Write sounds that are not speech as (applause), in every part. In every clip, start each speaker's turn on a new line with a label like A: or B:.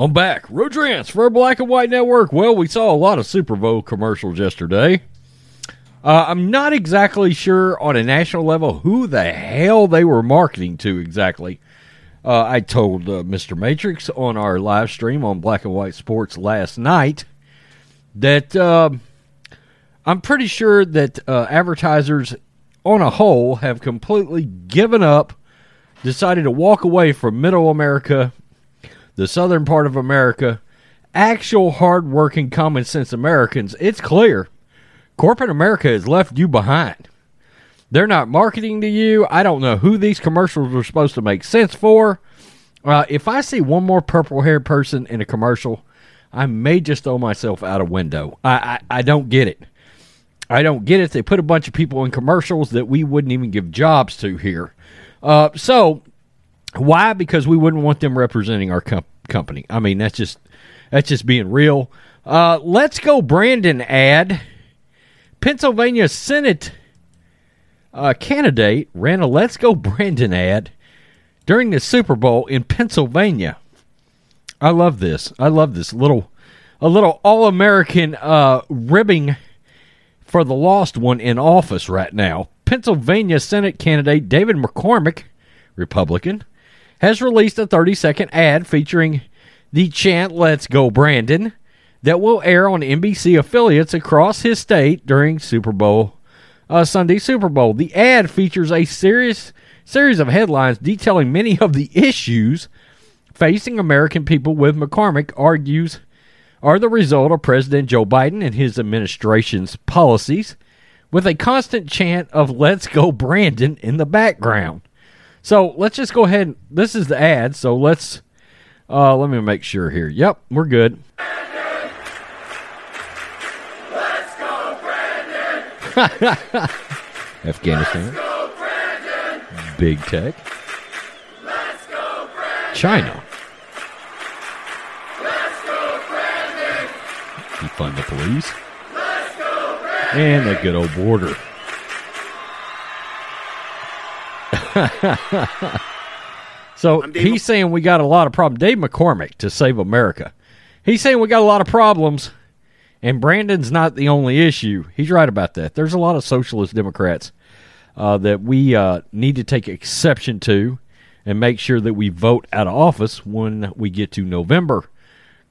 A: I'm back. Rodrance for Black and White Network. Well, we saw a lot of Super Bowl commercials yesterday. Uh, I'm not exactly sure on a national level who the hell they were marketing to exactly. Uh, I told uh, Mr. Matrix on our live stream on Black and White Sports last night that uh, I'm pretty sure that uh, advertisers on a whole have completely given up, decided to walk away from middle America the southern part of America, actual hardworking, common sense Americans, it's clear corporate America has left you behind. They're not marketing to you. I don't know who these commercials are supposed to make sense for. Uh, if I see one more purple haired person in a commercial, I may just throw myself out a window. I, I, I don't get it. I don't get it. They put a bunch of people in commercials that we wouldn't even give jobs to here. Uh, so why? Because we wouldn't want them representing our com- company. I mean, that's just that's just being real. Uh, let's go, Brandon. Ad. Pennsylvania Senate uh, candidate ran a "Let's Go Brandon" ad during the Super Bowl in Pennsylvania. I love this. I love this little a little all American uh, ribbing for the lost one in office right now. Pennsylvania Senate candidate David McCormick, Republican, has released a 30 second ad featuring the chant Let's Go Brandon that will air on NBC affiliates across his state during Super Bowl uh, Sunday Super Bowl. The ad features a serious series of headlines detailing many of the issues facing American people with McCormick argues are the result of President Joe Biden and his administration's policies with a constant chant of let's go Brandon in the background. So let's just go ahead. This is the ad. So let's uh, let me make sure here. Yep, we're good.
B: Let's go, Brandon.
A: Afghanistan,
B: Go, Brandon.
A: big tech,
B: Let's go, Brandon.
A: China,
B: Let's go, Brandon.
A: defund the police,
B: go, Brandon.
A: and the good old border. (laughs) so he's saying we got a lot of problems. Dave McCormick to save America. He's saying we got a lot of problems, and Brandon's not the only issue. He's right about that. There's a lot of socialist Democrats uh, that we uh, need to take exception to and make sure that we vote out of office when we get to November.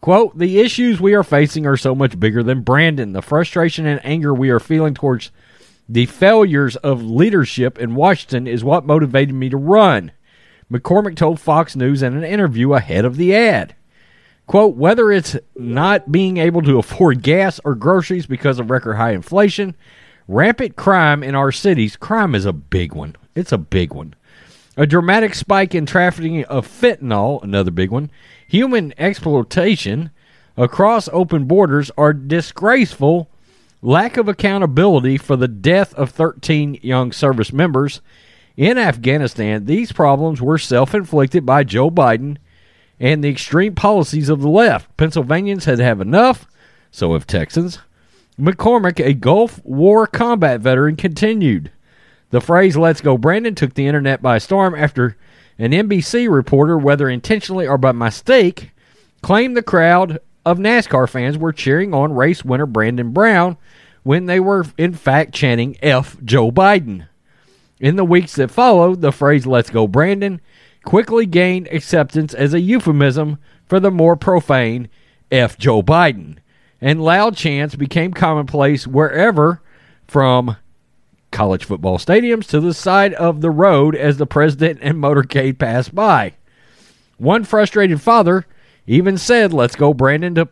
A: Quote, the issues we are facing are so much bigger than Brandon. The frustration and anger we are feeling towards the failures of leadership in Washington is what motivated me to run. McCormick told Fox News in an interview ahead of the ad. Quote, whether it's not being able to afford gas or groceries because of record high inflation, rampant crime in our cities, crime is a big one. It's a big one. A dramatic spike in trafficking of fentanyl, another big one. Human exploitation across open borders are disgraceful. Lack of accountability for the death of 13 young service members in Afghanistan. These problems were self inflicted by Joe Biden and the extreme policies of the left. Pennsylvanians had have enough, so have Texans. McCormick, a Gulf War combat veteran, continued. The phrase Let's Go Brandon took the internet by storm after an NBC reporter, whether intentionally or by mistake, claimed the crowd of NASCAR fans were cheering on race winner Brandon Brown when they were, in fact, chanting F Joe Biden. In the weeks that followed, the phrase Let's Go Brandon quickly gained acceptance as a euphemism for the more profane F Joe Biden, and loud chants became commonplace wherever from college football stadiums to the side of the road as the president and motorcade passed by. One frustrated father even said, "Let's go, Brandon." To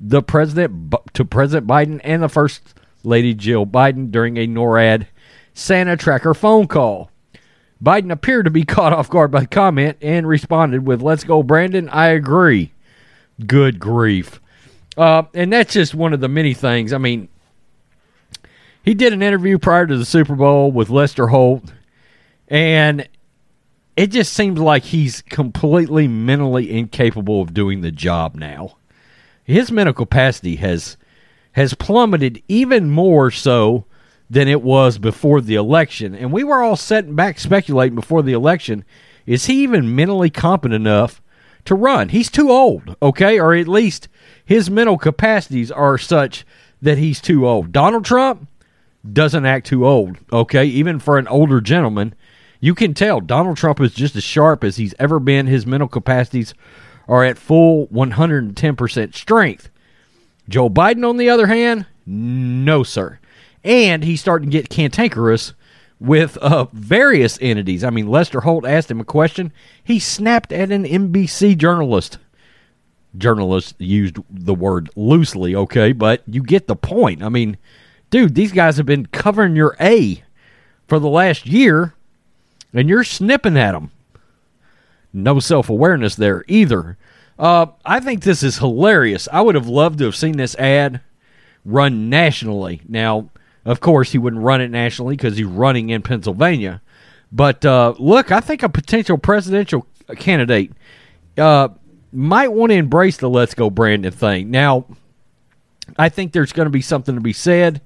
A: the president, to President Biden and the first Lady Jill Biden during a NORAD Santa tracker phone call. Biden appeared to be (laughs) caught off guard by the comment and responded with, Let's go, Brandon. I agree. Good grief. Uh, and that's just one of the many things. I mean, he did an interview prior to the Super Bowl with Lester Holt, and it just seems like he's completely mentally incapable of doing the job now. His mental capacity has has plummeted even more so than it was before the election. And we were all sitting back speculating before the election is he even mentally competent enough to run? He's too old, okay? Or at least his mental capacities are such that he's too old. Donald Trump doesn't act too old, okay? Even for an older gentleman, you can tell Donald Trump is just as sharp as he's ever been. His mental capacities are at full 110% strength. Joe Biden, on the other hand, no, sir. And he's starting to get cantankerous with uh, various entities. I mean, Lester Holt asked him a question. He snapped at an NBC journalist. Journalist used the word loosely, okay, but you get the point. I mean, dude, these guys have been covering your A for the last year, and you're snipping at them. No self awareness there either. Uh, I think this is hilarious. I would have loved to have seen this ad run nationally. Now, of course, he wouldn't run it nationally because he's running in Pennsylvania. But uh, look, I think a potential presidential candidate uh, might want to embrace the "Let's Go Brandon" thing. Now, I think there's going to be something to be said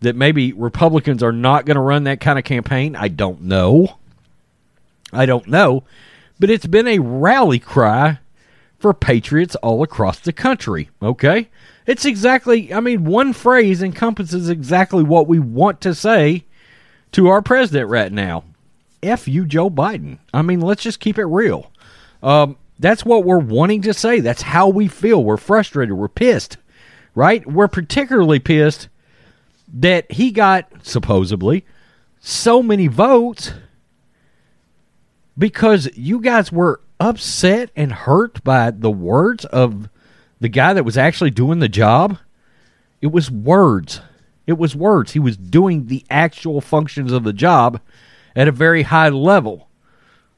A: that maybe Republicans are not going to run that kind of campaign. I don't know. I don't know. But it's been a rally cry for patriots all across the country. Okay? It's exactly, I mean, one phrase encompasses exactly what we want to say to our president right now. F you, Joe Biden. I mean, let's just keep it real. Um, that's what we're wanting to say. That's how we feel. We're frustrated. We're pissed, right? We're particularly pissed that he got, supposedly, so many votes because you guys were upset and hurt by the words of the guy that was actually doing the job? It was words. It was words. He was doing the actual functions of the job at a very high level.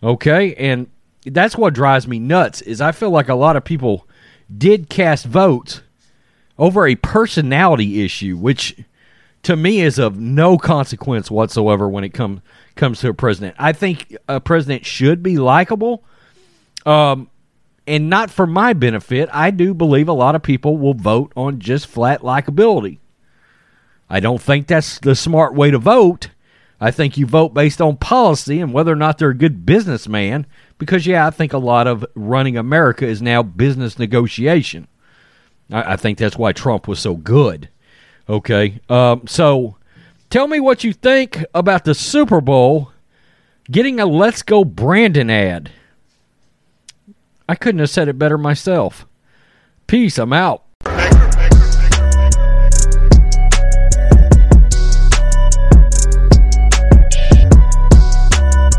A: Okay? And that's what drives me nuts is I feel like a lot of people did cast votes over a personality issue which to me is of no consequence whatsoever when it comes comes to a president. I think a president should be likable um, and not for my benefit, I do believe a lot of people will vote on just flat likability. I don't think that's the smart way to vote. I think you vote based on policy and whether or not they're a good businessman. Because, yeah, I think a lot of running America is now business negotiation. I, I think that's why Trump was so good. Okay. Um, so tell me what you think about the Super Bowl getting a Let's Go Brandon ad. I couldn't have said it better myself. Peace. I'm out.